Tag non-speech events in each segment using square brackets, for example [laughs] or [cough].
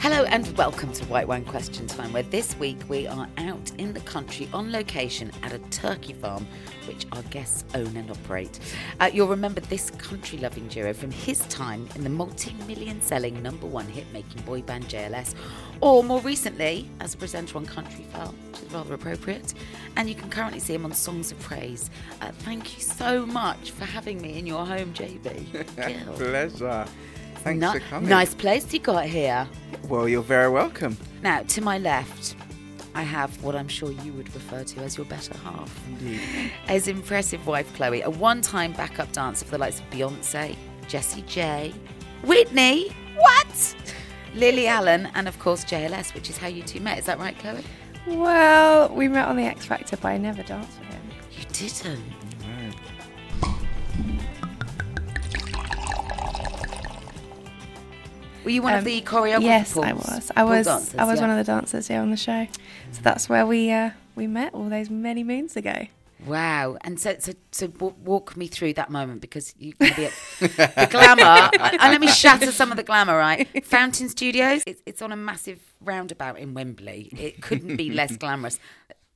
Hello and welcome to White Wine Question Time, where this week we are out in the country on location at a turkey farm, which our guests own and operate. Uh, you'll remember this country loving duo from his time in the multi million selling number one hit making boy band JLS, or more recently as a presenter on Countryfile, which is rather appropriate. And you can currently see him on Songs of Praise. Uh, thank you so much for having me in your home, JB. [laughs] Pleasure. Thanks Ni- for coming. Nice place you got here. Well, you're very welcome. Now, to my left, I have what I'm sure you would refer to as your better half. Indeed. His impressive wife, Chloe, a one time backup dancer for the likes of Beyonce, Jessie J, Whitney, what? Lily [laughs] Allen, and of course JLS, which is how you two met. Is that right, Chloe? Well, we met on the X Factor, but I never danced with him. You didn't. Were you one of Um, the choreographers? Yes, I was. I was. dancers, I was yeah. one of the dancers here on the show. So that's where we uh, we met all those many moons ago. Wow. And so, so, so walk me through that moment because you can be at the glamour. and let me shatter some of the glamour, right? Fountain Studios, it's, it's on a massive roundabout in Wembley. It couldn't be less glamorous.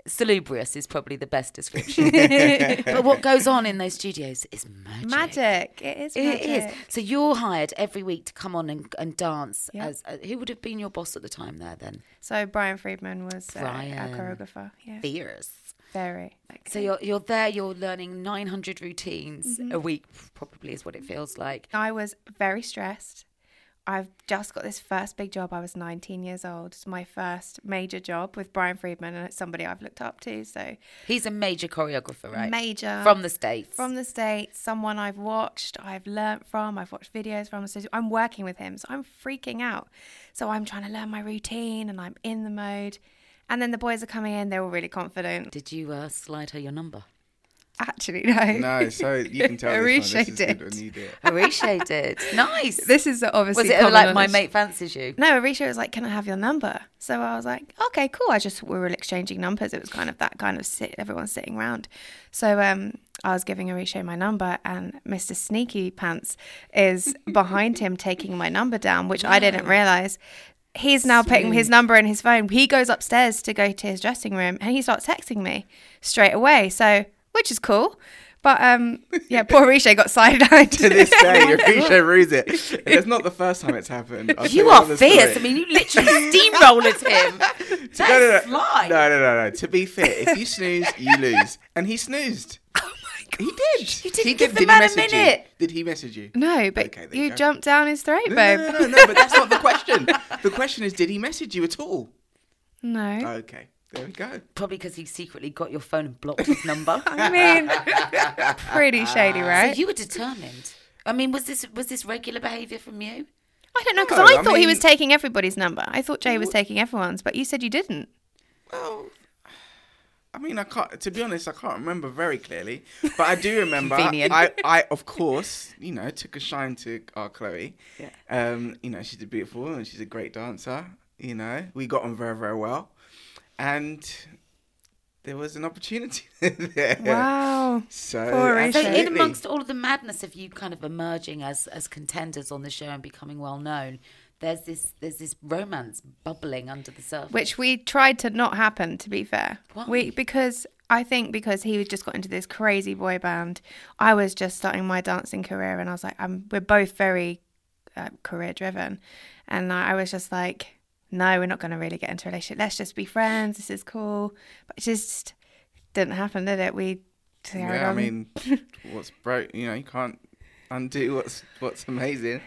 Salubrious is probably the best description. [laughs] but what goes on in those studios is magic. Magic. It is. It Magic. is. So you're hired every week to come on and, and dance. Yeah. As uh, who would have been your boss at the time there then? So Brian Friedman was uh, our choreographer. Yeah. Fierce. Very. So you're you're there. You're learning 900 routines Mm-hmm. a week. Probably is what it feels like. I was very stressed. I've just got this first big job. I was 19 years old. It's my first major job with Brian Friedman, and it's somebody I've looked up to. So He's a major choreographer, right? major from the states. from the states, someone I've watched, I've learnt from, I've watched videos from. So I'm working with him, so I'm freaking out. So I'm trying to learn my routine, and I'm in the mode. And then the boys are coming in; they're all really confident. Did you uh, slide her your number? Actually, no. No, so you can tell [laughs] this one, this Oritsé is did. when it. Oritsé did. [laughs] Nice. This is obviously was it common like my mate fancies you? No, Oritsé was like, "Can I have your number?" So I was like, "Okay, cool." I just we were exchanging numbers. It was kind of that kind of sit, everyone sitting around. So um, I was giving Oritsé my number, and Mr. Sneaky Pants is [laughs] behind him taking my number down, which I didn't realize. He's now putting his number in his phone. He goes upstairs to go to his dressing room, and he starts texting me straight away. So, which is cool. But um, yeah, poor Oritsé got sidelined. To this day, [laughs] Oritsé rues it. And it's not the first time it's happened. I'll You are fierce. story. I mean, you literally [laughs] steamrolled him. [laughs] That's no, no, no. fly. no, no, no, no. To be fair, if you snooze, you lose. And he snoozed. Oh my god. He did. You didn't he give did. the did man a minute. You? Did he message you? No, but Okay, you you jumped down his throat, No, babe. no, no, no, no, but that's not the question. The question is, did he message you at all? No. Okay, there we go. Probably because he secretly got your phone and blocked his number. [laughs] I mean, pretty shady, right? So you were determined. I mean, was this was this regular behaviour from you? I don't know because No, I I thought he was taking everybody's number. I thought Jay was taking everyone's, but you said you didn't. Well, I mean, I can't. To be honest, I can't remember very clearly, but I do [laughs] remember. Convenient. I, I, of course, you know, took a shine to our Chloe. Yeah. Um, you know, she's a beautiful and she's a great dancer. You know, we got on very, very well, and there was an opportunity [laughs] there. Wow. So, So in amongst all of the madness of you kind of emerging as as contenders on the show and becoming well known, there's this there's this romance bubbling under the surface. which we tried to not happen. To be fair, Why? we because I think because he was just got into this crazy boy band. I was just starting my dancing career, and I was like, I'm, we're both very uh, career driven, and I, I was just like, no, we're not going to really get into a relationship. Let's just be friends. This is cool, but it just didn't happen, did it? We carried Yeah, I mean, [laughs] what's broke, you know, you can't undo what's what's amazing.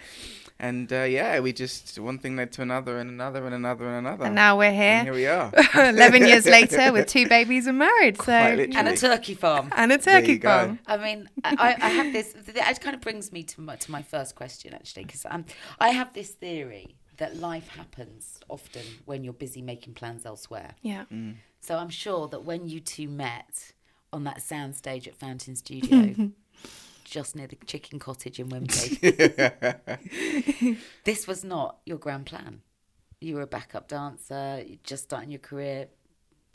And uh, yeah, we just one thing led to another and another and another and another. and now we're here, And here we are. [laughs] 11 years later with two babies and married. So and a turkey farm. and a turkey you go. farm. I mean, I, I have this. It kind of brings me to my, to my first question, actually, because um, I have this theory that life happens often when you're busy making plans elsewhere. Yeah. Mm. So I'm sure that when you two met on that soundstage at Fountain Studio, [laughs] just near the chicken cottage in Wembley, [laughs] this was not your grand plan. You were a backup dancer, you're just starting your career,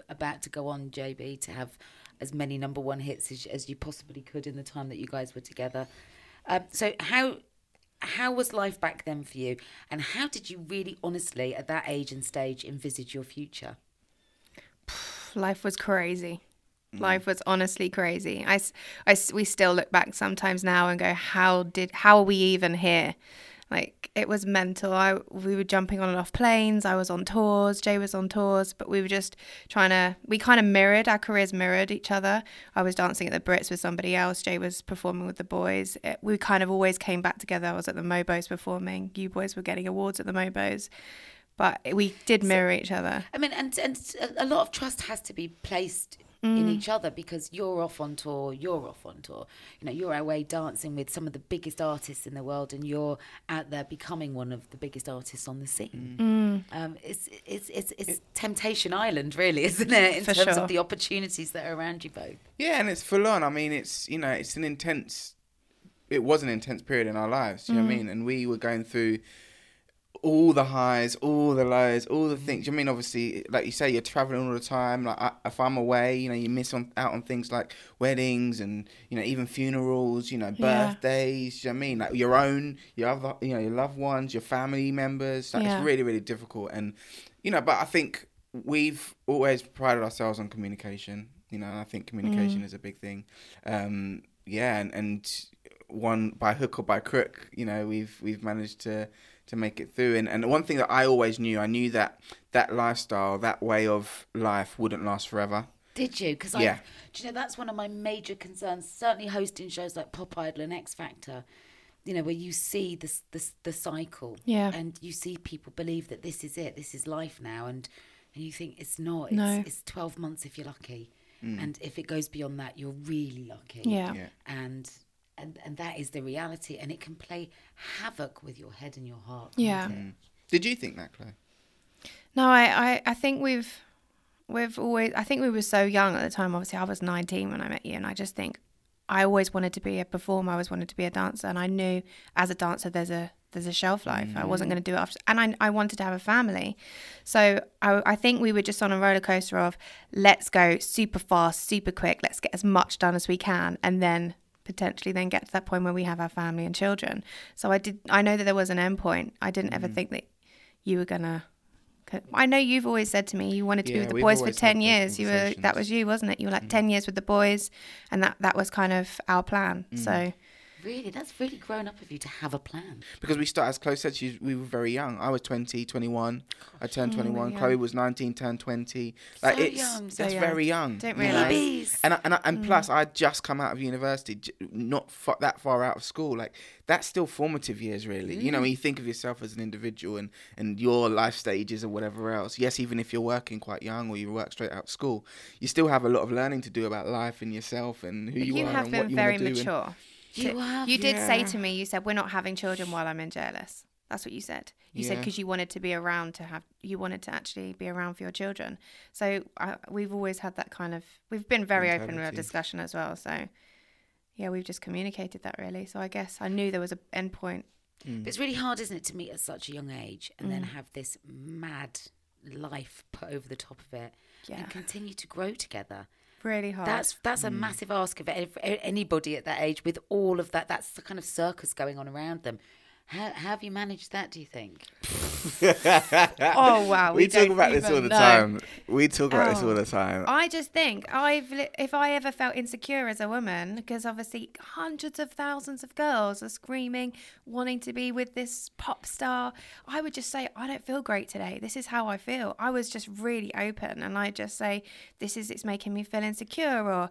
about to go on, JB, to have as many number one hits as, as you possibly could in the time that you guys were together. Um, so how how was life back then for you, and how did you really, honestly, at that age and stage, envisage your future? [sighs] life was crazy. Mm. Life was honestly crazy. I, s- I s- we still look back sometimes now and go, how did, how are we even here? Like it was mental. I we were jumping on and off planes. I was on tours. Jay was on tours, but we were just trying to. We kind of mirrored our careers, mirrored each other. I was dancing at the Brits with somebody else. Jay was performing with the boys. It, we kind of always came back together. I was at the Mobos performing. You boys were getting awards at the Mobos, but we did mirror each other. I mean, and and a lot of trust has to be placed in Mm. each other because you're off on tour, you're off on tour. You know, you're away dancing with some of the biggest artists in the world, and you're out there becoming one of the biggest artists on the scene. Mm. Um, it's it's it's it's Temptation Island, really, [laughs] isn't it? In For terms sure. of the opportunities that are around you both. Yeah, and it's full on. I mean, it's you know, it's an intense. It was an intense period in our lives. You know what I mean? And we were going through all the highs, all the lows, all the things. You know I mean, obviously, like you say, you're traveling all the time. Like I, if I'm away, you know, you miss on, out on things like weddings and you know even funerals. You know, Yeah. birthdays. You know what I mean? Like your own, your other, you know, your loved ones, your family members. Like, Yeah. It's really, really difficult. And you know, but I think we've always prided ourselves on communication. You know, and I think communication is a big thing. Um, yeah, and, and one by hook or by crook, you know, we've we've managed to to make it through. And and one thing that I always knew, I knew that that lifestyle, that way of life, wouldn't last forever. Did you? Because Yeah. do you know that's one of my major concerns. Certainly hosting shows like Pop Idol and X Factor, you know, where you see this this the cycle, Yeah. and you see people believe that this is it, this is life now, and and you think it's not. It's, No. it's twelve months if you're lucky, mm. and if it goes beyond that, you're really lucky. Yeah. Yeah. and. And, and that is the reality, and it can play havoc with your head and your heart. Yeah. it? Mm. Did you think that, Chloe? No, I, I, I think we've we've always I think we were so young at the time. Obviously, I was 19 when I met you, and I just think I always wanted to be a performer. I always wanted to be a dancer, and I knew as a dancer there's a there's a shelf life. I wasn't mm. going to do it after, and I I wanted to have a family, so I I think we were just on a roller coaster of let's go super fast, super quick. Let's get as much done as we can, and then potentially then get to that point where we have our family and children. So I did. I know that there was an end point. I didn't ever think that you were gonna. I know you've always said to me you wanted to be with the boys for ten years. You were that was you, wasn't it? You were like ten years with the boys, and that that was kind of our plan. So Really, that's really grown up of you to have a plan. Because we start, as Chloe said, she, we were very young. I was 20, 21. I turned 21. young. Chloe was 19, turned 20. Like, So it's, young. So that's young. very young. Don't you realise. And I, and I, and mm. plus, I'd just come out of university, not fa- that far out of school. Like that's still formative years, really. You know, when you mm. think of yourself as an individual and and your life stages or whatever else. Yes, even if you're working quite young or you work straight out of school, you still have a lot of learning to do about life and yourself and who you, you, are have and what you very want to do. and- mature. You have, You did say to me, you said we're not having children while I'm in JLS. That's what you said. You said because you wanted to be around to have, you wanted to actually be around for your children. So I, we've always had that kind of, we've been very open with our discussion as well. So yeah, we've just communicated that really. So I guess I knew there was an end point. But it's really hard, isn't it, to meet at such a young age and Mm. then have this mad life put over the top of it Yeah. and continue to grow together. Really hard. That's that's a Mm. massive ask of anybody at that age with all of that. That's the kind of circus going on around them. How, how have you managed that? Do you think? [laughs] [laughs] oh wow, we, we, talk about this all the know. time. We talk about this Oh. all the time. I just think I've li- if I ever felt insecure as a woman, because obviously hundreds of thousands of girls are screaming, wanting to be with this pop star, I would just say I don't feel great today. This is how I feel. I was just really open, and I just say this is it's making me feel insecure, or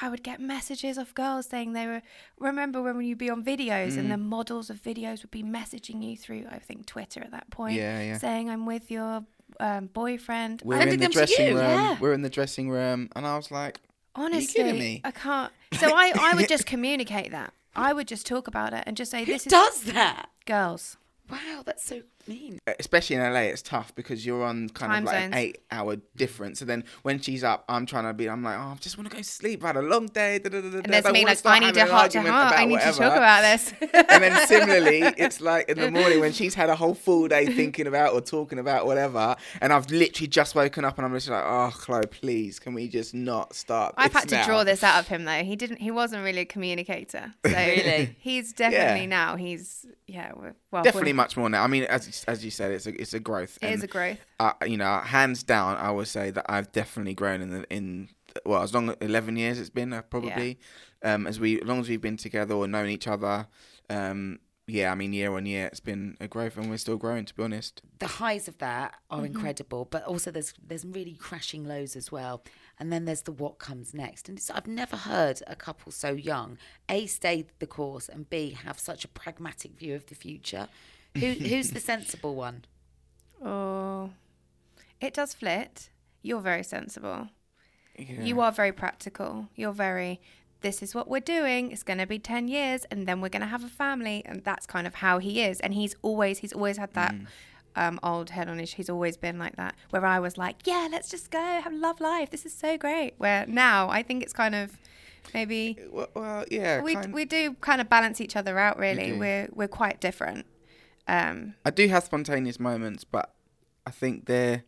I would get messages of girls saying they were. Remember when you'd be on videos Mm. and the models of videos would be messaging you through, I think Twitter at that point, Yeah, yeah. saying I'm with your um, boyfriend. We're in the dressing room. Yeah. We're in the dressing room, and I was like, Honestly? I can't. [laughs] So I, I would just communicate that. I would just talk about it and just say, Who "This is does that? girls." Wow, that's so mean. Uh, especially in LA, it's tough because you're on kind Time of like zones. an eight-hour difference. And then when she's up, I'm trying to be. I'm like, oh, I just want to go to sleep. I've had a long day. da, da, da, And there's me like, "I need a heart to heart. I need to talk about this." [laughs] and then similarly, it's like in the [laughs] morning when she's had a whole full day thinking about or talking about whatever, and I've literally just woken up and I'm just like, oh, Chloe, please, can we just not start? I've had to draw this out of him though. He didn't. He wasn't really a communicator. [laughs] So Really? he's definitely Yeah. now. He's yeah. Well, Definitely much more now. I mean, as as you said, it's a it's a growth. It is and, a growth. You know, hands down, I would say that I've definitely grown in the, in well, as long as eleven years it's been uh, probably. Um, as we as long as we've been together or known each other, um, yeah, I mean, year on year, it's been a growth, and we're still growing. To be honest, the highs of that are incredible, but also there's there's really crashing lows as well. And then there's the what comes next. And it's, I've never heard a couple so young a stay the course and b have such a pragmatic view of the future. Who [laughs] who's the sensible one? Oh, it does flit. You're very sensible. yeah. You are very practical. You're very, this is what we're doing. It's going to be 10 years and then we're going to have a family. And that's kind of how he is. And he's always, he's always had that um, old head on his, he's always been like that. Where I was like, yeah, let's just go have love life. This is so great. Where now I think it's kind of maybe Well, well yeah, we, kind- we do kind of balance each other out really. do. We're, we're quite different. Um, I do have spontaneous moments, but I think they're.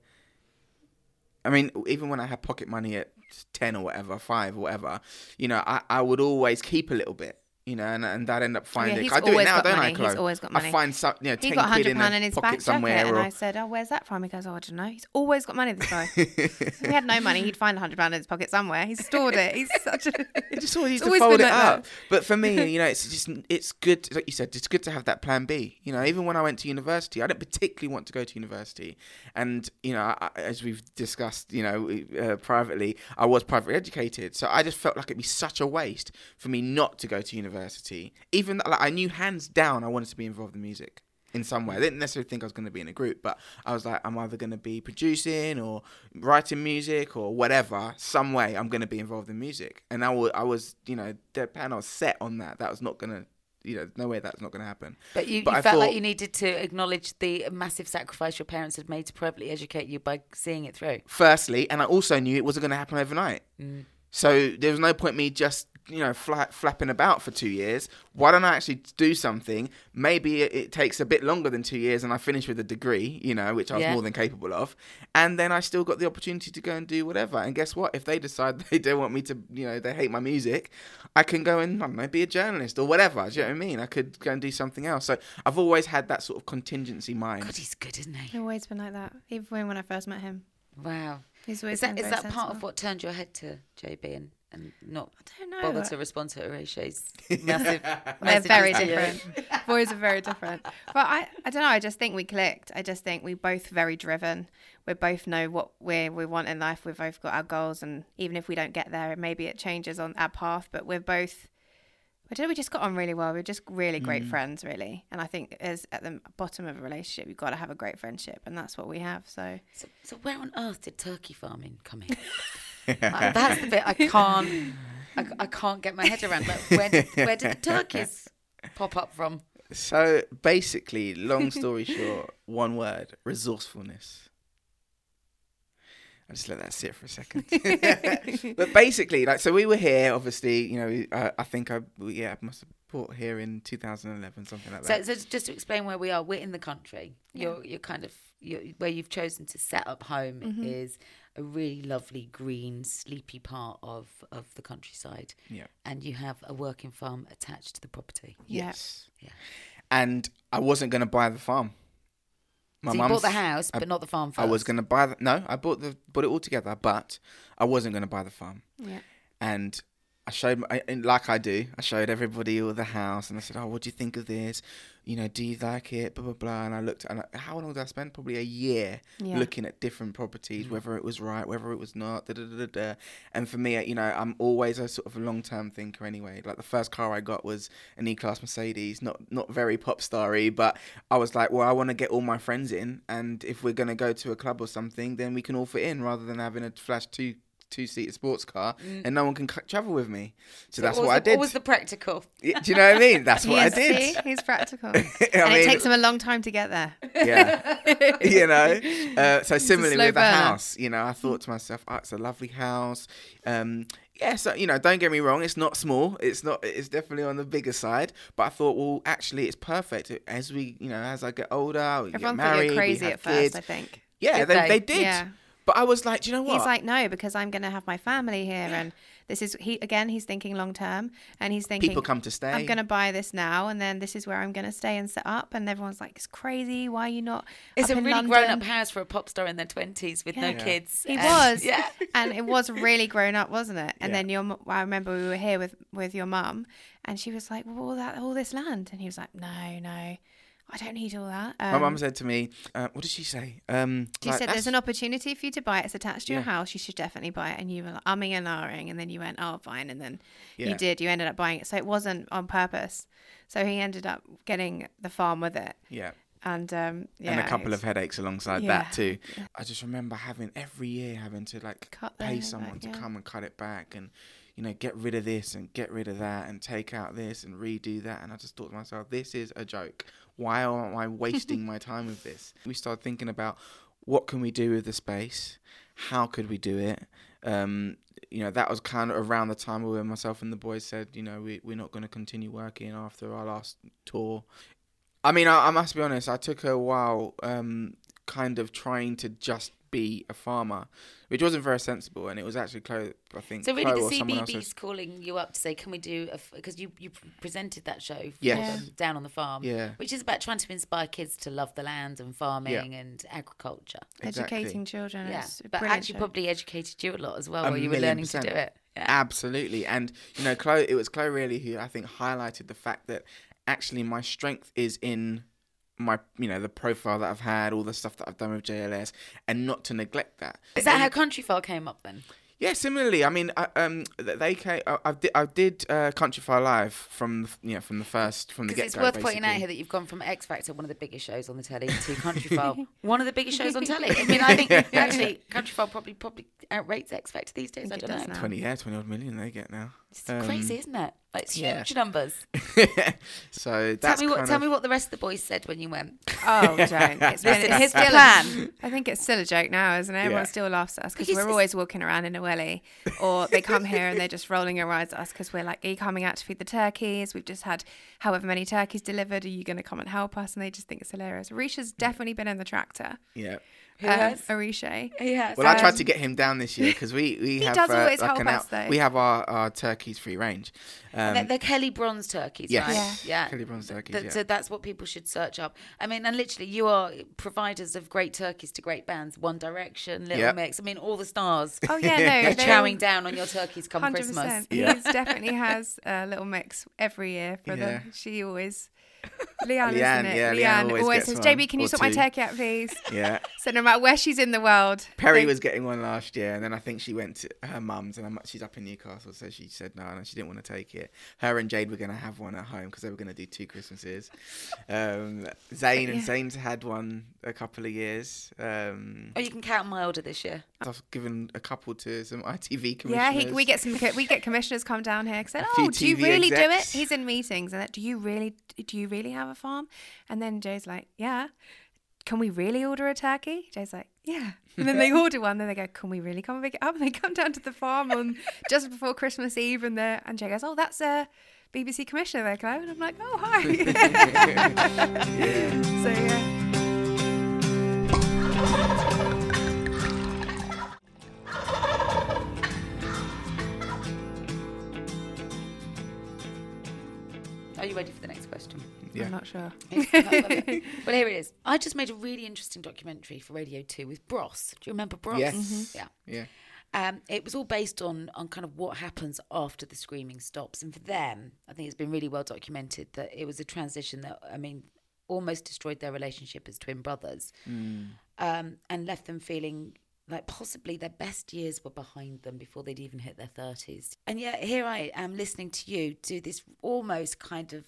I mean, even when I had pocket money at ten or whatever, five or whatever, you know, I, I would always keep a little bit, you know, and, and I'd end up finding. he's I do it now, don't money. I, He's always got money. I find some, you know, he ten got quid hundred in, in his pocket back somewhere, jacket, and I said, "Oh, where's that from?" He goes, "Oh, I don't know. He's always got money. This guy. [laughs] if he had no money, he'd find a hundred pound in his pocket somewhere. He's stored it. He's [laughs] such a. I just always used to always fold it like up. that. But for me, [laughs] you know, it's just it's good. Like you said, it's good to have that plan B. You know, even when I went to university, I didn't particularly want to go to university, and you know, I, as we've discussed, you know, uh, privately, I was privately educated, so I just felt like it'd be such a waste for me not to go to university. Even like I knew hands down I wanted to be involved in music. In some way, I didn't necessarily think I was going to be in a group, but I was like, I'm either going to be producing or writing music or whatever. Some way, I'm going to be involved in music, and I wa- I was, you know, deadpan. I was set on that. That was not going to, you know, no way that's not going to happen. But you, But you felt like you needed to acknowledge the massive sacrifice your parents had made to privately educate you by seeing it through. Firstly, and I also knew it wasn't going to happen overnight. Mm. So there was no point me just you know fla- flapping about for two years. Why don't I actually do something? Maybe it, it takes a bit longer than two years, and I finish with a degree, you know, which I was Yeah. more than capable of. And then I still got the opportunity to go and do whatever. And guess what? If they decide [laughs] they don't want me to, you know, they hate my music, I can go and I don't know, be a journalist or whatever. Do you know what I mean? I could go and do something else. So I've always had that sort of contingency mind. God, he's good, isn't he? I've always been like that. Even when I first met him, Wow. he's always Is that been is that part of what turned your head to JB and, and not don't know. bother to respond to Horatio's [laughs] massive They're very different. Boys are very different. But I, I don't know. I just think we clicked. I just think we're both very driven. We both know what we we want in life. We've both got our goals, and even if we don't get there, maybe it changes on our path. But we're both. I don't know. We just got on really well. We're just really great Mm. friends, really. And I think as at the bottom of a relationship, you've got to have a great friendship, and that's what we have. So So, so where on earth did turkey farming come in? [laughs] Like, [laughs] that's the bit I can't I, I can't get my head around. Like, where did, where did the turkeys pop up from? So basically, long story [laughs] short, one word: resourcefulness. I just let that sit for a second. [laughs] but basically, like, so we were here. Obviously, you know, uh, I think I, yeah, I must have bought here in 2011, something like that. so just to explain where we are, we're in the country. You're you're kind of you're, where you've chosen to set up home Mm-hmm. is a really lovely green, sleepy part of of the countryside. Yeah. and you have a working farm attached to the property. yes. Yeah. And I wasn't going to buy the farm. My so you bought the house, I- but not the farm first. I was gonna buy the no, I bought the bought it all together, but I wasn't gonna buy the farm. Yeah. And I showed, I, like I do, I showed everybody all the house, and I said, "Oh, what do you think of this? You know, do you like it? Blah blah blah." And I looked, and I, how long did I spend? Probably a year Yeah. looking at different properties, mm. whether it was right, whether it was not. Da, da, da, da, da. And for me, you know, I'm always a sort of a long term thinker anyway. Like the first car I got was an E Class Mercedes, not not very pop starry, but I was like, well, I want to get all my friends in, and if we're gonna go to a club or something, then we can all fit in rather than having a flash two two seater sports car and no one can c- travel with me. So, that's what what, was I did. What was the practical? Yeah, Do you know what I mean? That's [laughs] what I did. see? He's practical. [laughs] and mean- it takes him a long time to get there. [laughs] Yeah. you know. Uh, so similarly slow with the house, you know, I thought to myself, oh, it's a lovely house. Um, yeah, so you know, don't get me wrong, it's not small. It's not. It's definitely on the bigger side. But I thought, well, actually, it's perfect. As we, you know, as I get older, we Everyone get married, you were we crazy have at first. I think. Yeah, they, they? they did. Yeah. But I was like, do you know what? He's like, no, because I'm going to have my family here, and this is he again. He's thinking long term, and he's thinking People come to stay. I'm going to buy this now, and then this is where I'm going to stay and set up. And everyone's like, it's crazy. Why are you not? It's up a in really London? grown up house for a pop star in their 20s with no Yeah. kids. He and- was, Yeah. [laughs] and it was really grown up, wasn't it? And Yeah. then your, mu- I remember we were here with with your mum, and she was like, "Well, all that, all this land," and he was like, "No, no, I don't need all that." My Um, mum said to me, uh, "What did she say?" Um, She like, said there's an opportunity for you to buy it. It's attached to your Yeah. house. You should definitely buy it. And you were like, umming and ahhing, and then you went, oh, fine. And then Yeah. you did. You ended up buying it. So it wasn't on purpose. So he ended up getting the farm with it. Yeah. And um, yeah, and a couple of headaches alongside Yeah. that too. I just remember having every year having to like Cut pay someone back, to come and cut it back and you know get rid of this and get rid of that and take out this and redo that and I just thought to myself this is a joke. Why am I wasting my time with this? [laughs] We started thinking about what can we do with the space? How could we do it? Um, you know, that was kind of around the time where myself and the boys said, you know, we, we're not going to continue working after our last tour. I mean, I, I must be honest. I took a while, um, kind of trying to just be a farmer, which wasn't very sensible. And it was actually Chloe. I think. So really, Chloe the or someone else CBBC was- calling you up to say, "Can we do?" A?" Because you you presented that show for Yes. them down on the farm, Yeah. which is about trying to inspire kids to love the land and farming and agriculture. Exactly. educating children. Yeah, but actually, show. probably educated you a lot as well, A while you were million learning to do it. Yeah. Absolutely, and you know, Chloe. It was Chloe really who I think highlighted the fact that actually my strength is in my, you know, the profile that I've had, all the stuff that I've done with JLS, and not to neglect that. Is that And- how Countryfile came up then? Yeah, similarly. I mean, I, um, they came. I, I did. I did uh, Countryfile live from the, you know from the first from the Because get it's go. worth pointing out here that you've gone from X Factor, one of the biggest shows on the telly, to Countryfile, [laughs] one of the biggest shows on telly. I mean, I think [laughs] actually Countryfile probably probably outrates X Factor these days. I, think it don't know. now. twenty, yeah, twenty odd million they get now. It's Um, crazy, isn't it? Like, it's yeah. huge numbers. [laughs] so Tell me what. kind Tell of- me what the rest of the boys said when you went. Oh, don't. It's, [laughs] it's here's the still a- plan. I think it's still a joke now, isn't it? Everyone Yeah. still laughs at us because Because we're it's- always walking around in a welly, or they come here and they're just rolling their eyes at us because we're like, "Are you coming out to feed the turkeys? We've just had however many turkeys delivered. Are you going to come and help us?" And they just think it's hilarious. Oritsé's definitely been in the tractor. Yeah. Who Uh, has? Oritsé. Yes. Well, I tried to get him down this year because we we He have does uh, always like help an us, out- though. we have our, our turkeys free range. Um, they're, they're Kelly Bronze turkeys, yes. right? Yeah. Kelly Bronze turkeys. Th- yeah. So that's what people should search up. I mean, and literally, you are providers of great turkeys to great bands. One Direction, Little Yep. Mix. I mean, all the stars Oh yeah, no, [laughs] are chowing down on your turkeys come Hundred Christmas. percent. Yeah. He definitely has a little mix every year for Yeah. them. She always, Leigh-Anne, isn't it? yeah, Leigh-Anne Leigh-Anne always always, says, one "JB, can you or sort my two." turkey out, please?" yeah. [laughs] So no matter where she's in the world, Perrie they- was getting one last year, and then I think she went to her mum's, and I'm, she's up in Newcastle, so she said no, and she didn't want to take it. Her and Jade were going to have one at home because they were going to do two Christmases. Um, Zayn and Zayn's had one a couple of years. Um, Oh, you can count my order this year. I've given a couple to some ITV commissioners. Yeah, he, we get some we get commissioners come down here and say, "Oh, do you really do it?" He's in meetings and that, do you really do you really have a farm? And then Joe's like, "Yeah." Can we really order a turkey? Joe's like, "Yeah." And then they [laughs] order one. Then they go, "Can we really come and pick it up?" And they come down to the farm on just before Christmas Eve, and the and Joe goes, "Oh, that's a BBC commissioner there, Chloe." And I'm like, "Oh, hi." [laughs] [laughs] so yeah. You ready for the next question? Yeah. I'm not sure. [laughs] [laughs] well, here it is. I just made a really interesting documentary for Radio 2 with Bros. Do you remember Bros? Yes. Mm-hmm. Yeah. Yeah. Um, it was all based on on kind of what happens after the screaming stops, and for them, I think it's been really well documented that it was a transition that I mean almost destroyed their relationship as twin brothers, um, and left them feeling like possibly their best years were behind them before they'd even hit their thirties. And yet here I am listening to you do this almost kind of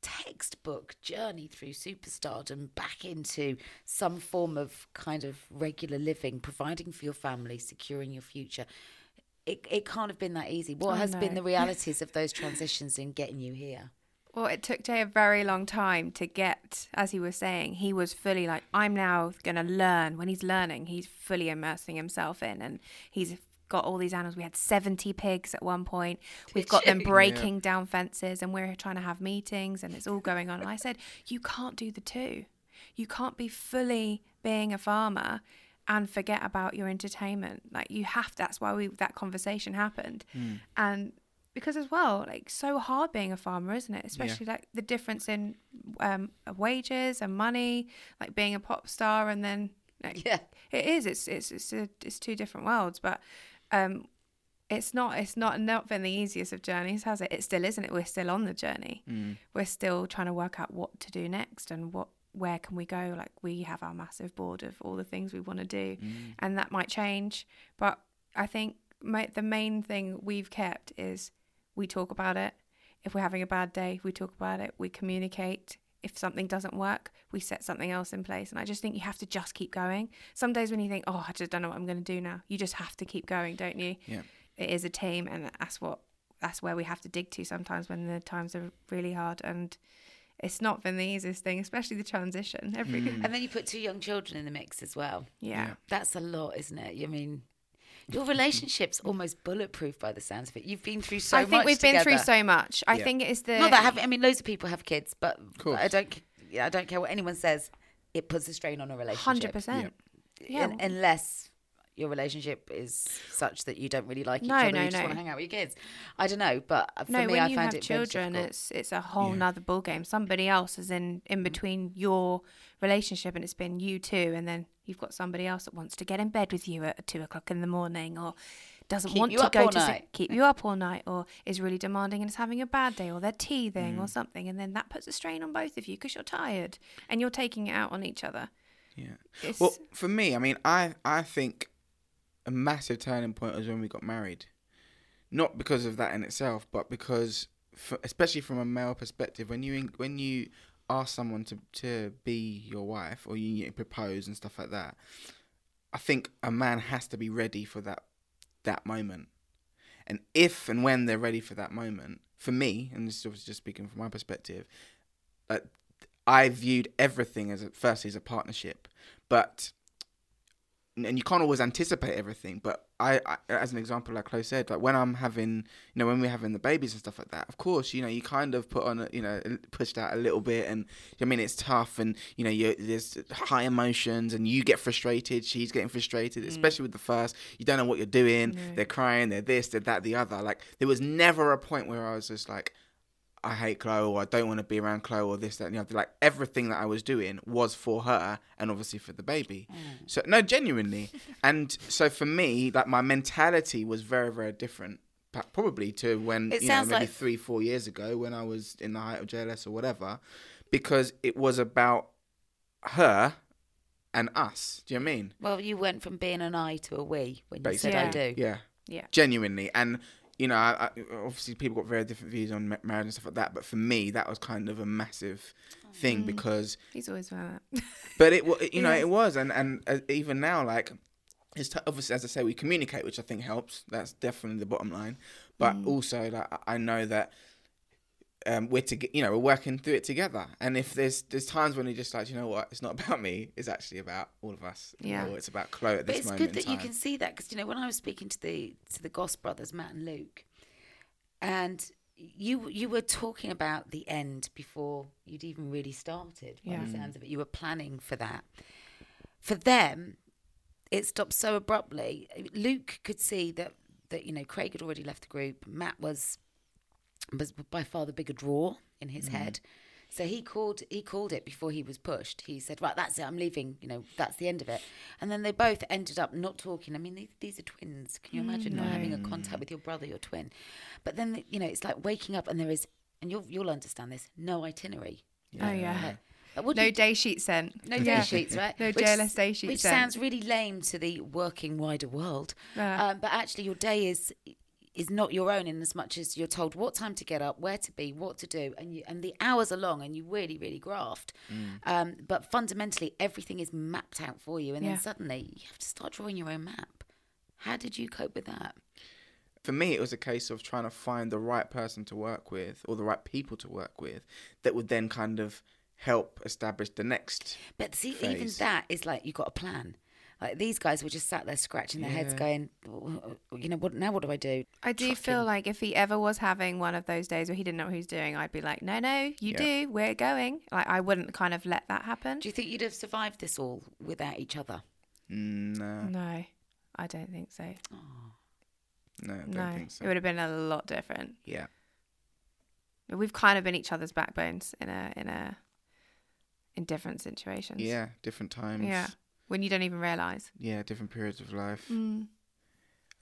textbook journey through superstardom back into some form of kind of regular living, providing for your family, securing your future. It, it can't have been that easy. What I has been the realities of those transitions in getting you here? Well, it took Jay a very long time to get, as he was saying, he was fully like, I'm now going to learn. When he's learning, he's fully immersing himself in, and he's got all these animals. We had 70 pigs at one point. We've got them you? breaking down fences, and we're trying to have meetings, and it's all going on. And I said, You can't do the two. You can't be fully being a farmer and forget about your entertainment. Like you have. That's why we that conversation happened, hmm. and because as well, like so hard being a farmer, isn't it? Especially like the difference in um, wages and money, like being a pop star, and then like, Yeah. it is. It's it's it's a, it's two different worlds, but um, it's not it's not not been the easiest of journeys, has it? It still isn't it. We're still on the journey. We're still trying to work out what to do next and what where can we go. Like we have our massive board of all the things we want to do, and that might change. But I think ma- the main thing we've kept is we talk about it. If we're having a bad day, we talk about it. We communicate. If something doesn't work, we set something else in place. And I just think you have to just keep going. Some days when you think, oh, I just don't know what I'm going to do now, you just have to keep going, don't you? Yeah. It is a team, and that's what that's where we have to dig to sometimes when the times are really hard. And it's not been the easiest thing, especially the transition. Every mm. And then you put two young children in the mix as well. yeah. That's a lot, isn't it? I mean, your relationship's almost bulletproof by the sounds of it. You've been through so much. I much. think we've been through so much. I Yeah. think it's the Not that having, I mean, loads of people have kids, but. I don't. Yeah, I don't care what anyone says. It puts a strain on a relationship. hundred percent. Yeah. Un- unless your relationship is such that you don't really like each No, other, no, you just no. want to hang out with your kids. I don't know, but for no, me, when I you find have it very children, it's it's a whole Yeah. nother ball game. Somebody else is in in between your relationship, and it's been you two, and then you've got somebody else that wants to get in bed with you at two o'clock in the morning, or doesn't Keep want you to up go to sleep, night. keep you up all night, or is really demanding and is having a bad day, or they're teething Mm. or something, and then that puts a strain on both of you because you're tired and you're taking it out on each other. Yeah. It's, Well, for me, I mean, I I think a massive turning point was when we got married. Not because of that in itself, but because, for, especially from a male perspective, when you when you ask someone to to be your wife or you propose and stuff like that, I think a man has to be ready for that that moment. And if and when they're ready for that moment, for me, and this is obviously just speaking from my perspective, uh, I viewed everything as a, firstly as a partnership, but and you can't always anticipate everything. But I, I, as an example, like Chloe said, like when I'm having, you know, when we're having the babies and stuff like that, of course, you know, you kind of put on, a, you know, pushed out a little bit, and I mean, it's tough, and you know, there's high emotions, and you get frustrated, she's getting frustrated, mm. especially with the first, you don't know what you're doing, they're crying, they're this, they're that, the other. Like there was never a point where I was just like. I hate Chloe or I don't want to be around Chloe or this, that, and the other. Like everything that I was doing was for her and obviously for the baby. Mm. So no, genuinely. [laughs] and so for me, like my mentality was very, very different. Probably to when It you know sounds maybe like- three, four years ago when I was in the height of JLS or whatever, because it was about her and us. Do you know what I mean? well, you went from being an I to a we when you said Basically. I do. Yeah. Yeah. Genuinely. And, you know, I, I, obviously people got very different views on marriage and stuff like that. But for me, that was kind of a massive thing because, He's always about that. [laughs] but it, you know, it was. And, and uh, even now, like, it's t- obviously, as I say, we communicate, which I think helps. That's definitely the bottom line. But also, like, I know that um, we're to, you know, we're working through it together. And if there's there's times when you're just like, you know what, it's not about me. It's actually about all of us. Yeah. know, it's about Chloe at But this it's moment good in that you can see that because you know when I was speaking to the to the Goss brothers, Matt and Luke, and you you were talking about the end before you'd even really started. By Yeah. the sounds of it, you were planning for that. For them, it stopped so abruptly. Luke could see that that you know Craig had already left the group. Matt was was by far the bigger draw in Mm. his head. So he called he called it before he was pushed. He said, "Right, that's it. I'm leaving. You know, that's the end of it." And then they both ended up not talking. I mean, these, these are twins. Can you imagine not having a contact with your brother, your twin? But then you know, it's like waking up and there is, and you'll you'll understand this. No itinerary. Oh yeah. Like, like, what No you- day sheet sent. no Yeah. day sheets, right? [laughs] No Which JLS day sheet Which sent. sounds really lame to the working wider world. Yeah. Um, but actually, your day is is not your own in as much as you're told what time to get up, where to be, what to do, and you, and the hours are long, and you really, really graft. Mm. Um, but fundamentally, everything is mapped out for you, and Yeah. then suddenly you have to start drawing your own map. How did you cope with that? for me, it was a case of trying to find the right person to work with or the right people to work with that would then kind of help establish the next. But see, even that is like you've got a plan. Like these guys were just sat there scratching their heads, going, you know, what now? What do I do? I do Truck feel him. like if he ever was having one of those days where he didn't know what he was doing, I'd be like, no, no, you Yeah. do. We're going. Like I wouldn't kind of let that happen. Do you think you'd have survived this all without each other? No, No, I don't think so. no, I don't no, think so. it would have been a lot different. Yeah, We've kind of been each other's backbones in a in a in different situations. yeah, different times. Yeah. When you don't even realize. yeah, different periods of life. Mm.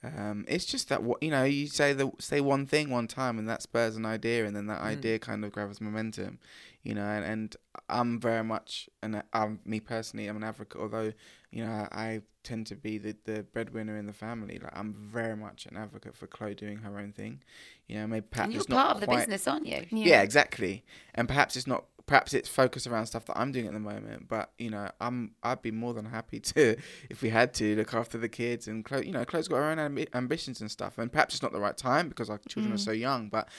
Um, it's just that what you know, you say the say one thing one time, and that spurs an idea, and then that Mm. idea kind of grabs momentum, you know. And, and I'm very much, and I'm me personally, I'm an advocate. Although, you know, I, I tend to be the the breadwinner in the family. Like I'm very much an advocate for Chloe doing her own thing. You know, maybe perhaps and you're part of the quite- business, aren't you? yeah. exactly. And perhaps it's not. Perhaps it's focused around stuff that I'm doing at the moment. But you know, I'm. I'd be more than happy to, [laughs] if we had to, look after the kids and Chloe. You know, Chloe's got her own ambi- ambitions and stuff. And perhaps it's not the right time because our children are mm. so young. But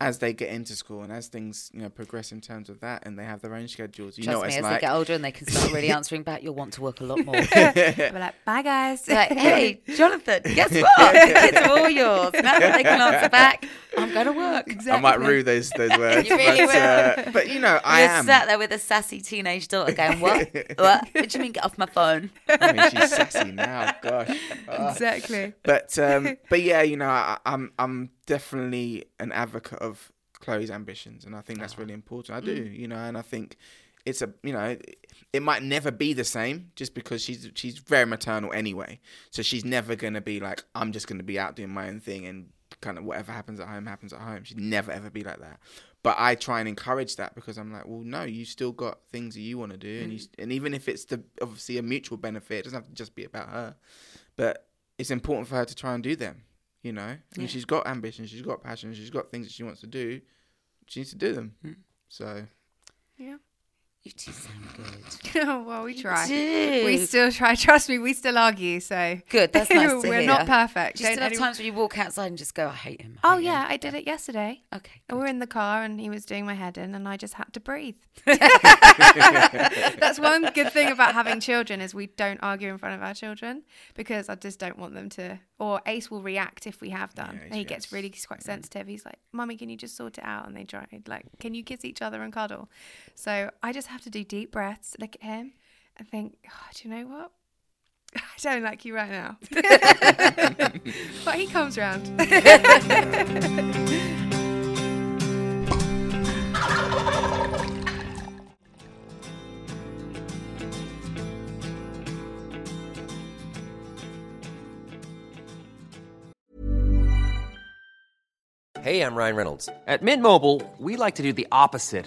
as they get into school and as things you know progress in terms of that, and they have their own schedules, you Trust know what me, it's as like. they get older and they can start really [laughs] answering back, you'll want to work a lot more. [laughs] [laughs] I'd be like, bye guys. like, hey, Jonathan, guess what? It's all yours. Now that they can answer back, I'm going to work. exactly. I might rue those those words, You really but, uh, but you know, I You're am. sat there with a sassy teenage daughter going, what? what? What do you mean get off my phone? I mean, she's sassy now. Gosh. Ah. exactly. but um, but yeah, you know, I, I'm I'm definitely an advocate of Chloe's ambitions, and I think that's ah. really important. I do, mm. you know, and I think it's a you know, it might never be the same just because she's she's very maternal anyway, so she's never gonna be like I'm just gonna be out doing my own thing and kind of whatever happens at home happens at home. She'd never ever be like that. But I try and encourage that because I'm like, well, no, you still got things that you want to do, and you mm. and even if it's the obviously a mutual benefit, it doesn't have to just be about her but it's important for her to try and do them. You know, mean, she's got ambition, she's got passion, she's got things that she wants to do. She needs to do them. Hmm. So Yeah. You two sound good. [laughs] Oh, well, we try. do. We still try. [laughs] Trust me, we still argue. So Good, that's [laughs] nice to We're hear. not perfect. Do you Don't have anyone- times when you walk outside and just go, I hate him. Oh hate yeah, him." I did it yesterday. Okay. We were in the car and he was doing my head in, and I just had to breathe. That's one good thing about having children is we don't argue in front of our children because I just don't want them to. Or Ace will react if we have done. Yeah, and he gets really he's quite sensitive. He's like, "Mummy, can you just sort it out?" And they try like, "Can you kiss each other and cuddle?" So I just have to do deep breaths, look at him, and think, oh, "Do you know what?" [laughs] I don't like you right now. [laughs] but he comes round. Hey, I'm Ryan Reynolds. At Mint Mobile, we like to do the opposite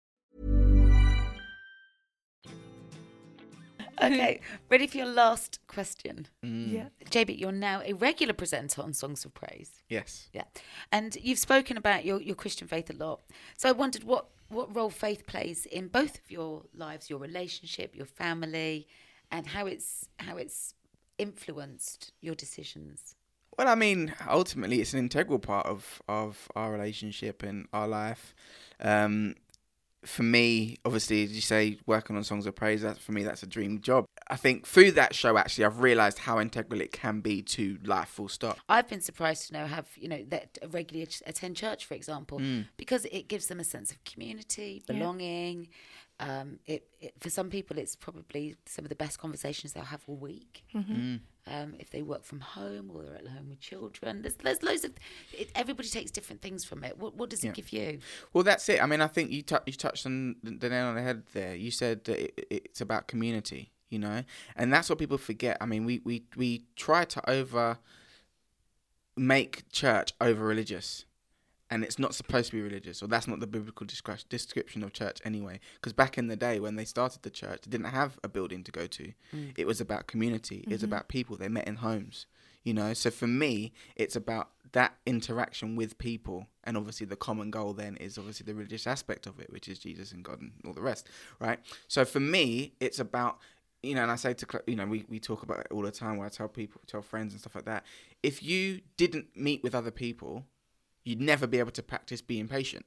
[laughs] Okay. Ready for your last question? yeah. JB, you're now a regular presenter on Songs of Praise. yes, Yeah. And you've spoken about your, your Christian faith a lot. So I wondered what, what role faith plays in both of your lives, your relationship, your family, and how it's how it's influenced your decisions. Well, I mean, ultimately, it's an integral part of of our relationship and our life. Um, for me, obviously, as you say, working on songs of praise, that for me, that's a dream job. I think through that show, actually, I've realised how integral it can be to life. Full stop. I've been surprised to know have you know that regularly attend church, for example, Mm. because it gives them a sense of community, belonging. Um, it, it for some people, it's probably some of the best conversations they'll have all week. Mm. Um, if they work from home or they're at home with children, there's there's loads of. It, everybody takes different things from it. What what does it Yeah. give you? Well, that's it. I mean, I think you, tou you touched on the the nail on the head there. You said that it, it's about community, you know, and that's what people forget. I mean, we, we, we try to over make church over religious. And it's not supposed to be religious, or that's not the biblical description of church anyway. Because back in the day when they started the church, they didn't have a building to go to. Mm. It was about community. It was mm-hmm. about people. They met in homes, you know. So for me, it's about that interaction with people, and obviously the common goal then is obviously the religious aspect of it, which is Jesus and God and all the rest, right? So for me, it's about you know, and I say to you know, we, we talk about it all the time. Where I tell people, tell friends and stuff like that. If you didn't meet with other people, you'd never be able to practice being patient.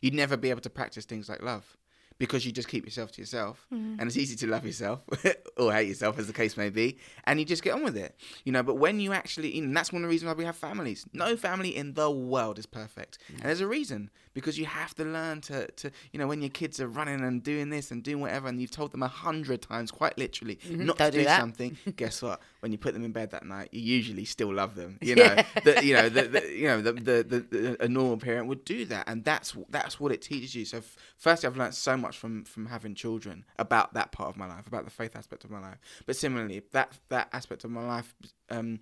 You'd never be able to practice things like love because you just keep yourself to yourself. Mm-hmm. And it's easy to love yourself [laughs] or hate yourself, as the case may be. And you just get on with it, you know. But when you actually, and that's one of the reasons why we have families. No family in the world is perfect. Mm. And there's a reason because you have to learn to, to, you know, when your kids are running and doing this and doing whatever, and you've told them a hundred times, quite literally, not Don't to do do something. [laughs] Guess what? When you put them in bed that night, you usually still love them. You know, you know, you know, the, the, the, the, a normal parent would do that, and that's that's what it teaches you. So, f- firstly, I've learned so much from from having children about that part of my life, about the faith aspect of my life. But similarly, that that aspect of my life um,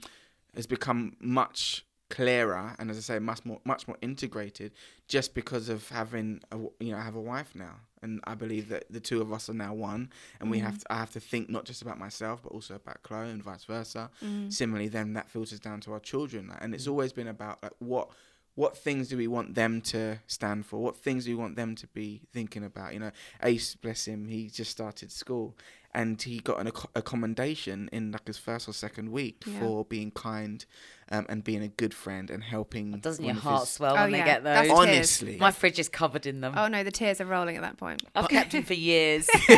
has become much clearer and as I say much more much more integrated just because of having a, you know I have a wife now. And I believe that the two of us are now one and we have mm. to, I have to think not just about myself but also about Chloe and vice versa. Mm. Similarly then that filters down to our children. And it's mm. always been about like what what things do we want them to stand for? What things do we want them to be thinking about? You know, Ace, bless him, he just started school and he got an ac- a commendation in like his first or second week Yeah. for being kind um, and being a good friend and helping. Doesn't your heart his- swell Oh, when they yeah. get That's those? tears. Honestly, My fridge is covered in them. Oh no, the tears are rolling at that point. I've kept them for years. [laughs] [laughs]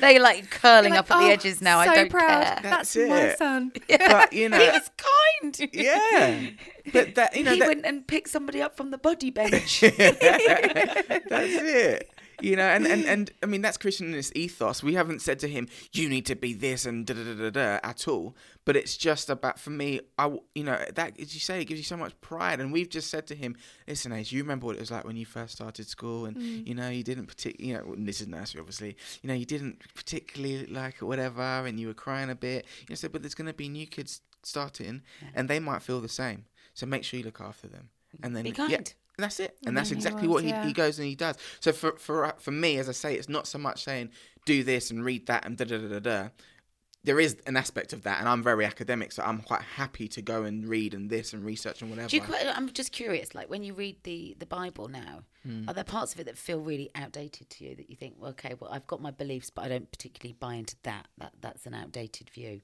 They're like curling You're up like, at the "Oh, edges now. So I don't proud. care. That's, That's my it. son. [laughs] but you know, he was kind. yeah, but that you know he that, went and picked somebody up from the body bench. That's it. You know, and, and, [laughs] and I mean that's Christianist ethos. We haven't said to him, "You need to be this" and da da da da da at all. But it's just about for me. I, you know that as you say, it gives you so much pride. And we've just said to him, "Listen, Ace, you remember what it was like when you first started school, and mm. you know you didn't particularly, you know, this is nursery, obviously. You know, you didn't particularly like it, whatever, and you were crying a bit. You know, said, but there's going to be new kids starting, and they might feel the same. So make sure you look after them, and then Be yeah, kind. And that's it. And And that's then he exactly was, what he, yeah. he goes and he does. So for for for me, as I say, it's not so much saying do this and read that and da da da da da. There is an aspect of that, and I'm very academic, so I'm quite happy to go and read and this and research and whatever. Do you quite, I'm just curious, like when you read the, the Bible now, Hmm. are there parts of it that feel really outdated to you that you think, well, okay, well, I've got my beliefs, but I don't particularly buy into that. That That's an outdated view.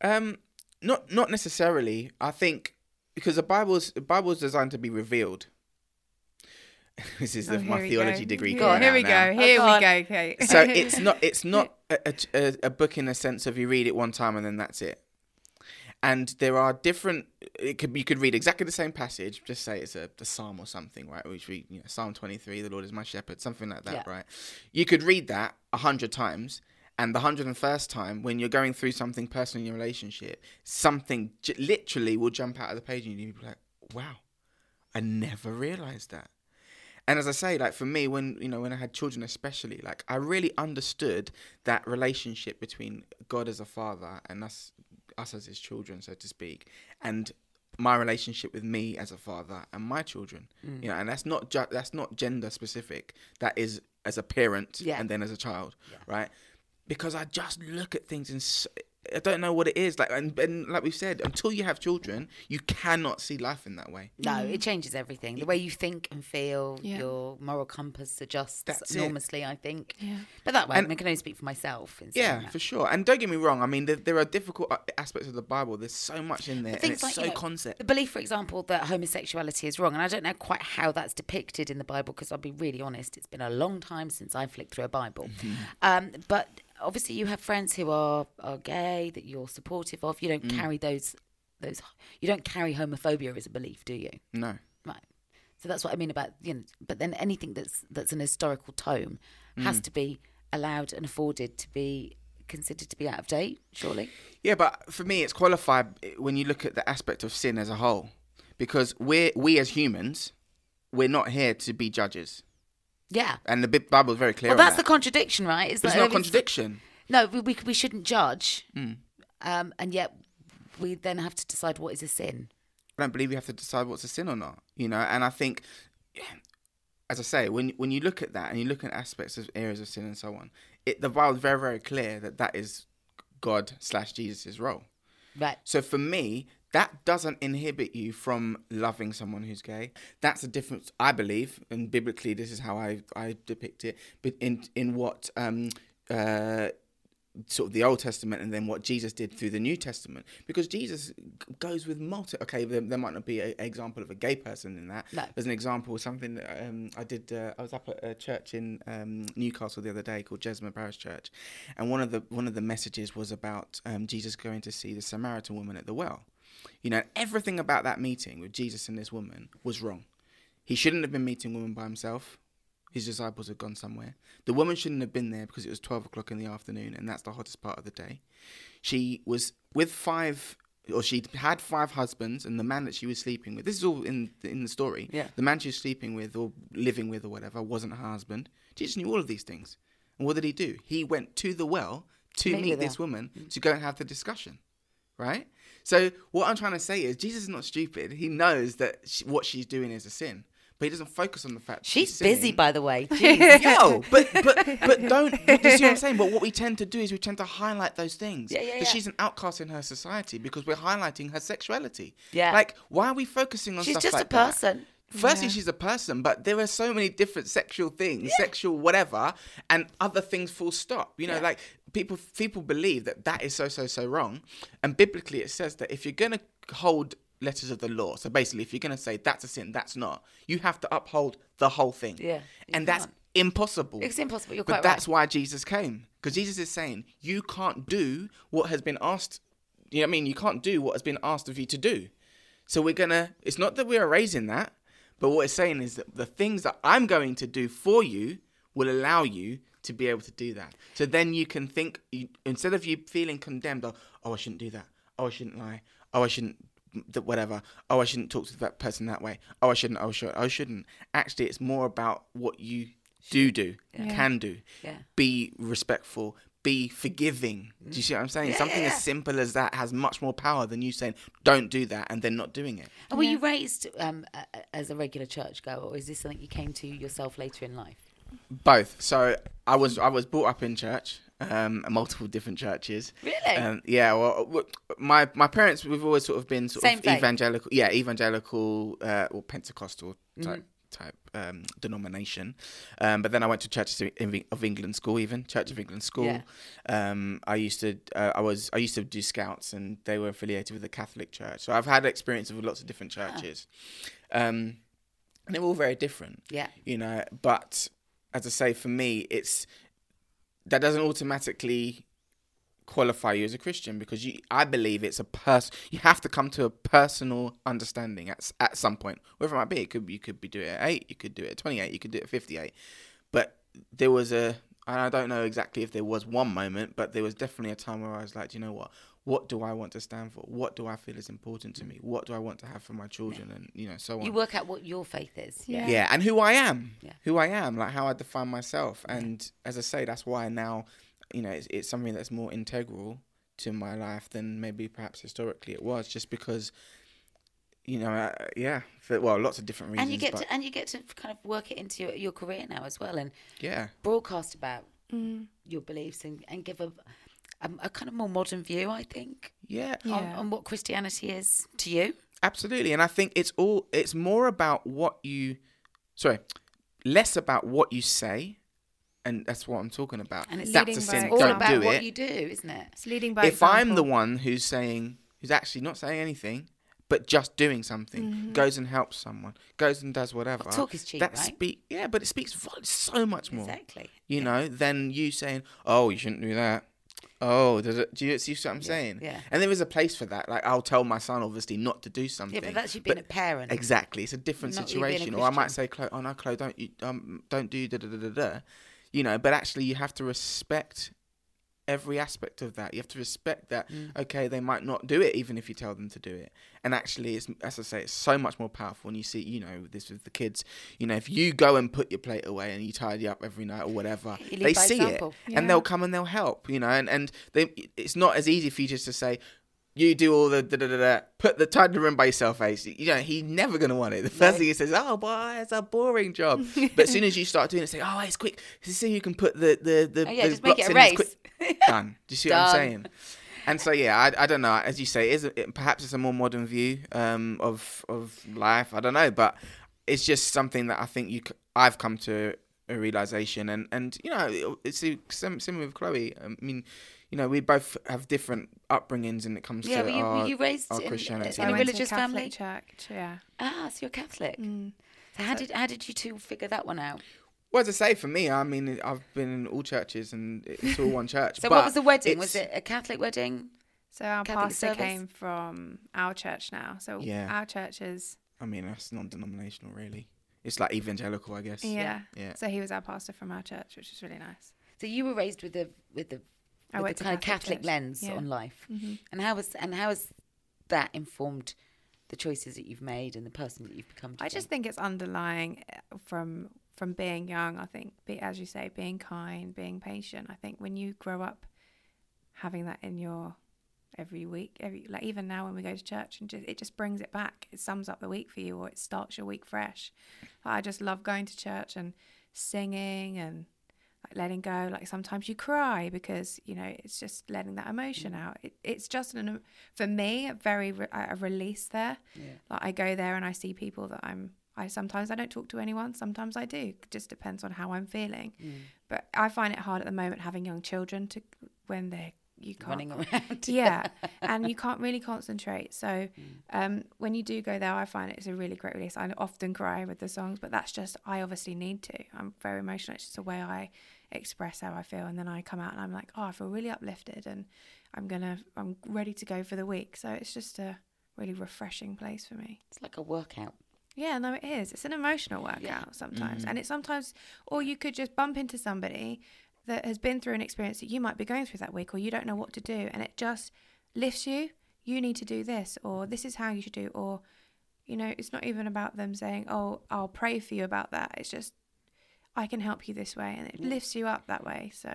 Um, not not necessarily. I think because the Bible's the Bible's designed to be revealed. [laughs] this is Oh, the, my theology go. degree. Here, coming here out we now. go. Here oh, go we on. go, Kate. so [laughs] it's not it's not [laughs] a, a, a book in a sense of you read it one time and then that's it and there are different it could you could read exactly the same passage just say it's a, a psalm or something right which we you know psalm 23 the lord is my shepherd something like that Yeah. right you could read that a hundred times and the hundred and first time when you're going through something personal in your relationship something j- literally will jump out of the page and you'll be like wow i never realized that and as I say, like for me, when you know when I had children, especially, like I really understood that relationship between God as a father and us, us as his children, so to speak, and my relationship with me as a father and my children. Mm. You know, and that's not ju- that's not gender specific. That is as a parent Yeah. and then as a child, right? Because I just look at things in s I don't know what it is. Like and, and like we've said, until you have children, you cannot see life in that way. No, it changes everything. The way you think and feel, Yeah. your moral compass adjusts That's it. enormously, I think. Yeah. But that way, And- I, mean, I can only speak for myself. In Yeah, that. for sure. And don't get me wrong. I mean, there, there are difficult uh, aspects of the Bible. There's so much in there, But and it's like, so you know, concept. The belief, for example, that homosexuality is wrong, and I don't know quite how that's depicted in the Bible because I'll be really honest, it's been a long time since I flicked through a Bible. Mm-hmm. Um, but obviously, you have friends who are, are gay that you're supportive of. You don't Mm. carry those those. You don't carry homophobia as a belief, do you? No. Right. So that's what I mean about you know. But then anything that's that's an historical tome Mm. has to be allowed and afforded to be considered to be out of date. Surely. Yeah, but for me, it's qualified when you look at the aspect of sin as a whole, because we're we as humans, we're not here to be judges, Yeah. and the Bi- Bible is very clear. Well, that's the contradiction, right? It's There's like- no it's- contradiction. No, we, we we shouldn't judge, Hmm. um, and yet we then have to decide what is a sin. I don't believe we have to decide what's a sin or not. You know, and I think, as I say, when when you look at that and you look at aspects of areas of sin and so on, it the Bible is very very clear that that is God slash Jesus' role. Right. So for me, that doesn't inhibit you from loving someone who's gay. That's a difference, I believe, and biblically, this is how I I depict it. But in in what um uh sort of the Old Testament and then what Jesus did through the New Testament, because Jesus g- goes with multi. Okay, there, there might not be an example of a gay person in that. No. There's an example of something that um, I did. Uh, I was up at a church in um, Newcastle the other day called Jesmond Parish Church, and one of the one of the messages was about um, Jesus going to see the Samaritan woman at the well. You know, everything about that meeting with Jesus and this woman was wrong. He shouldn't have been meeting women by himself. His disciples had gone somewhere. The woman shouldn't have been there because it was 12 o'clock in the afternoon and that's the hottest part of the day. She was with five, or she had five husbands, and the man that she was sleeping with, this is all in, in the story. Yeah. The man she was sleeping with or living with or whatever wasn't her husband. Jesus knew all of these things. And what did he do? He went to the well to Meet this woman mm. to go and have the discussion right? So what I'm trying to say is Jesus is not stupid. He knows that she, what she's doing is a sin, but he doesn't focus on the fact She's she's busy, by the way. [laughs] Yo, but but but [laughs] don't. You see what I'm saying? But what we tend to do is we tend to highlight those things. Yeah, yeah, yeah. she's an outcast in her society because we're highlighting her sexuality. Yeah. Like, why are we focusing on She's just like a that? Firstly, she's a person, but there are so many different sexual things, sexual whatever, and other things. Full stop. You know, Yeah. like people people believe that that is so so so wrong, and biblically it says that if you're gonna hold letters of the law, so basically if you're gonna say that's a sin, that's not, you have to uphold the whole thing. Yeah, and that's can't. impossible. It's impossible, you're but quite that's right. why Jesus came, because Jesus is saying you can't do what has been asked. You know what I mean? You can't do what has been asked of you to do. So we're gonna. It's not that we are raising that, but what it's saying is that the things that I'm going to do for you will allow you to be able to do that. So then you can think you, instead of you feeling condemned, oh, oh, I shouldn't do that. Oh, I shouldn't lie. Oh, I shouldn't. Whatever. Oh, I shouldn't talk to that person that way. Oh, I shouldn't. Oh, should. I shouldn't. Actually, it's more about what you do do, can do. Yeah. Be respectful. Be forgiving. Do you see what I'm saying? Something as simple as that has much more power than you saying, "Don't do that," and then not doing it. And were you raised um, a- a- as a regular churchgoer, or is this something you came to yourself later in life? Both. So I was I was brought up in church, um, multiple different churches. Really? Um, yeah. Well, my my parents we've always sort of been sort Same of faith. evangelical. Yeah, evangelical uh, or Pentecostal Mm-hmm. Type um, denomination. Um, but then I went to Church of England school, even Church of England school. Yeah. Um, I used to uh, I was I used to do scouts, and they were affiliated with the Catholic Church. So I've had experience with lots of different churches. Um, and they're all very different Yeah. you know but as i say for me it's that doesn't automatically qualify you as a christian because you i believe it's a person you have to come to a personal understanding at, at some point. Whatever it might be it could be, you could be doing it at 8 you could do it at 28 you could do it at 58 but there was a and i don't know exactly if there was one moment but there was definitely a time where i was like "Do you know what? What do i want to stand for? What do i feel is important to me? What do i want to have for my children? And you know so on. You work out what your faith is. Yeah. yeah and who i am. Yeah. who i am like how i define myself. And as i say that's why now you know it's, it's something that's more integral to my life than maybe perhaps historically it was just because you know uh, yeah for well lots of different reasons And you get but to and you get to kind of work it into your, your career now as well, and yeah broadcast about your beliefs and, and give a a, a kind of more modern view, I think, Yeah, on, Yeah. on what Christianity is to you. absolutely. And I think it's all it's more about what you sorry, less about what you say, and that's what I'm talking about. And it's that's leading a by sin. example. All Don't about do what it. you do, isn't it? It's leading by if I'm the one who's saying, who's actually not saying anything, but just doing something, Mm-hmm. goes and helps someone, goes and does whatever. Well, talk is cheap, that right? Speak, yeah, but it speaks so much more. Exactly. You know, than you saying, "Oh, you shouldn't do that." Oh, does it, do you see what I'm saying? yeah. And there is a place for that. Like I'll tell my son, obviously, not to do something. Yeah, but that's you being a parent. Exactly, it's a different Not you a situation. Or I might say, "Chloe, oh no, Chloe, don't you um don't do da da da da da," you know. But actually, you have to respect every aspect of that. You have to respect that. Mm. Okay, they might not do it, even if you tell them to do it. And actually, it's as I say, it's so much more powerful when you see, you know, this with the kids. You know, if you go and put your plate away and you tidy up every night or whatever, they see example. it Yeah. and they'll come and they'll help. You know, and and they, it's not as easy for you just to say. You do all the da da da da. Put the tidy the room by yourself, Ace. You know he's never gonna want it. The first thing he says, "Oh boy, it's a boring job." [laughs] but as soon as you start doing it, say, "Oh, it's quick." So you can put the the the Oh, yeah, those just make it a race. quick- [laughs] Done. Do you see what I'm Done. saying? And so yeah, I, I don't know. As you say, is it, perhaps it's a more modern view um, of of life. I don't know, but it's just something that I think you c- I've come to a realization, and and you know it's the sim- similar with Chloe. I mean, you know, we both have different upbringings when it comes Yeah, to were you- were our, you raised our in- Christianity. So in I a went to religious Catholic family? church. Yeah. Ah, so you're Catholic. Mm. So how did how did you two figure that one out? Well, as I say, for me, I mean, I've been in all churches, and it's all one church. [laughs] So but what was the wedding? Was it a Catholic wedding? So our Catholic pastor service? came from our church now. So Yeah. our church is I mean, that's non-denominational, really. It's like evangelical, I guess. yeah. Yeah. So he was our pastor from our church, which was really nice. So you were raised with the with the, I with the kind of Catholic church. lens Yeah. on life, Mm-hmm. and how was and how has that informed the choices that you've made and the person that you've become? I just think it's underlying uh, from from being young. I think, be, as you say, being kind, being patient. I think when you grow up having that in your every week, every like even now when we go to church, and just, it just brings it back. It sums up the week for you, or it starts your week fresh. I just love going to church and singing and like letting go. Like sometimes you cry because you know it's just letting that emotion mm. out. It, it's just an for me a very re- a release there. Like I go there and I see people that I'm. I sometimes I don't talk to anyone. Sometimes I do. It just depends on how I'm feeling. Mm. But I find it hard at the moment having young children to when they're you can't running around. [laughs] yeah [laughs] and you can't really concentrate. So um, when you do go there i find it's a really great release. I often cry with the songs but that's just i obviously need to. I'm very emotional. It's just a way i express how i feel and then i come out and i'm like oh i feel really uplifted and i'm gonna i'm ready to go for the week. So it's just a really refreshing place for me. It's like a workout. yeah, no, it is. It's an emotional workout sometimes. And it's sometimes, or you could just bump into somebody that has been through an experience that you might be going through that week, or you don't know what to do, and it just lifts you. You need to do this, or this is how you should do, or, you know, it's not even about them saying, oh, I'll pray for you about that. It's just, I can help you this way, and it mm. lifts you up that way. So,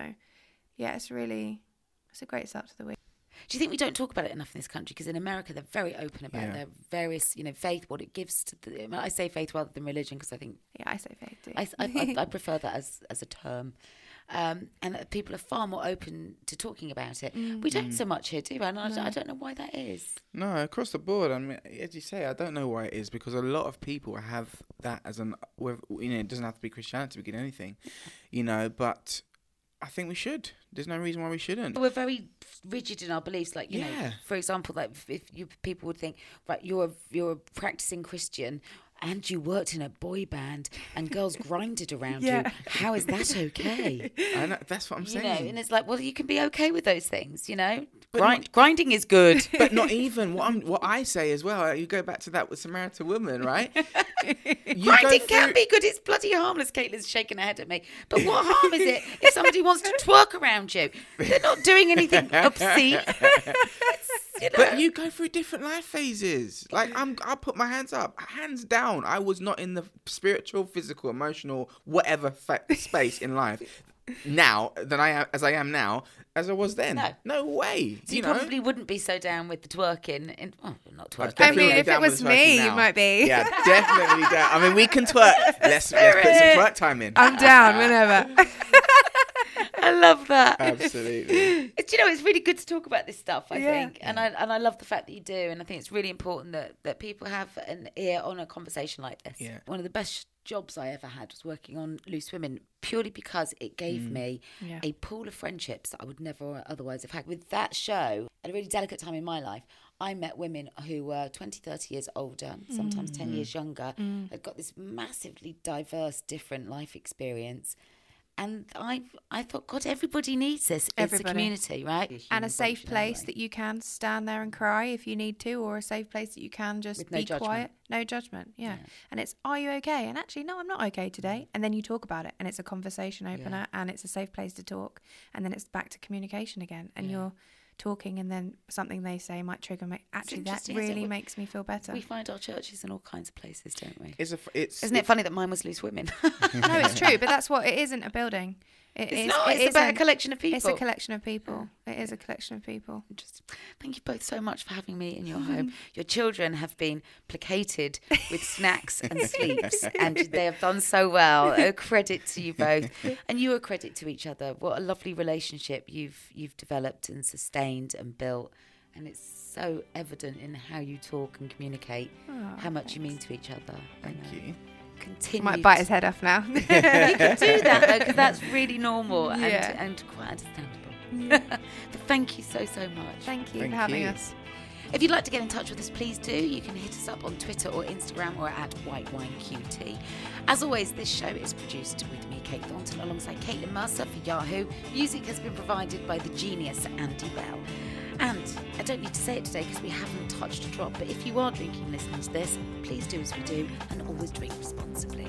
yeah, it's really, it's a great start to the week. Do you think we don't talk about it enough in this country? Because in America, they're very open about Yeah. their various, you know, faith, what it gives to the. I say faith rather than religion because I think Yeah, I say faith too. I, I, I, I [laughs] prefer that as, as a term. Um, and that people are far more open to talking about it. We don't so much here, do we? And I, I don't know why that is. No, across the board. I mean, as you say, I don't know why it is because a lot of people have that as an. You know, it doesn't have to be Christianity. We can anything, you know. But I think we should. There's no reason why we shouldn't. We're very rigid in our beliefs. Like, you know, for example, like if- if you people would think, right, you're a, you're a practicing Christian and you worked in a boy band and girls [laughs] grinded around you. How is that okay? [laughs] Know, that's what I'm you know, saying. and it's like, well, you can be okay with those things, you know? Grind, not- grinding is good. [laughs] but not even what I'm. What I say as well. You go back to that with Samaritan woman, right? Grinding can through- be good. It's bloody harmless. Caitlin's shaking her head at me. But what harm is it if somebody wants to twerk around you? They're not doing anything obscene. It's, you know, But you go through different life phases. Like I'm, I'll put my hands up, hands down. I was not in the spiritual, physical, emotional, whatever fa- space in life now than I am as I am now as I was then. No. way. so you, know. probably wouldn't be so down with the twerking. In, oh, not I'd twerking. I mean, if it was twerking me, you might be. Yeah, definitely down. I mean, we can twerk. [laughs] Let's, let's put some twerk time in. I'm down whenever. [laughs] I love that. Absolutely. It's, you know, it's really good to talk about this stuff. I Yeah. think, and I and I love the fact that you do, and I think it's really important that that people have an ear on a conversation like this. Yeah. One of the best jobs I ever had was working on Loose Women, purely because it gave Mm. me Yeah. a pool of friendships that I would never otherwise have had. With that show, at a really delicate time in my life, I met women who were 20, 30 years older, sometimes 10 years younger, had got this massively diverse, different life experience. And I, I thought, God, everybody needs this. It's a community, right? and a safe place that you can stand there and cry if you need to, or a safe place that you can just With no be judgment. quiet, no judgment. Yeah. and it's are you okay? And actually, no, I'm not okay today. And then you talk about it, and it's a conversation opener, and it's a safe place to talk, and then it's back to communication again, and you're talking, and then something they say might trigger me. Actually, that interesting, isn't it? really We- makes me feel better. We find our churches in all kinds of places, don't we? It's a. f- It's. Isn't it funny that mine was loose women? [laughs] no, it's [laughs] true, but that's what it isn't a building. It It's is- not, it it's about a collection of people. It's a collection of people. It is a collection of people. Just thank you both so much for having me in your [laughs] home. Your children have been placated with [laughs] snacks and sleeps, and they have done so well. [laughs] A credit to you both, and you a credit to each other. What a lovely relationship you've you've developed and sustained and built, and it's so evident in how you talk and communicate oh, how much you mean to each other. Thank you. Continue. Might bite his head off now. [laughs] you can do that though, because that's [laughs] really normal and, Yeah. and quite understandable. [laughs] but thank you so so much. Thank you Thank for having you. us. If you'd like to get in touch with us, please do. You can hit us up on Twitter or Instagram or at WhiteWineQT. As always, this show is produced with me, Kate Thornton, alongside Caitlin Mercer for Yahoo. Music has been provided by the genius Andy Bell. And I don't need to say it today because we haven't touched a drop, but if you are drinking listening to this, please do as we do and always drink responsibly.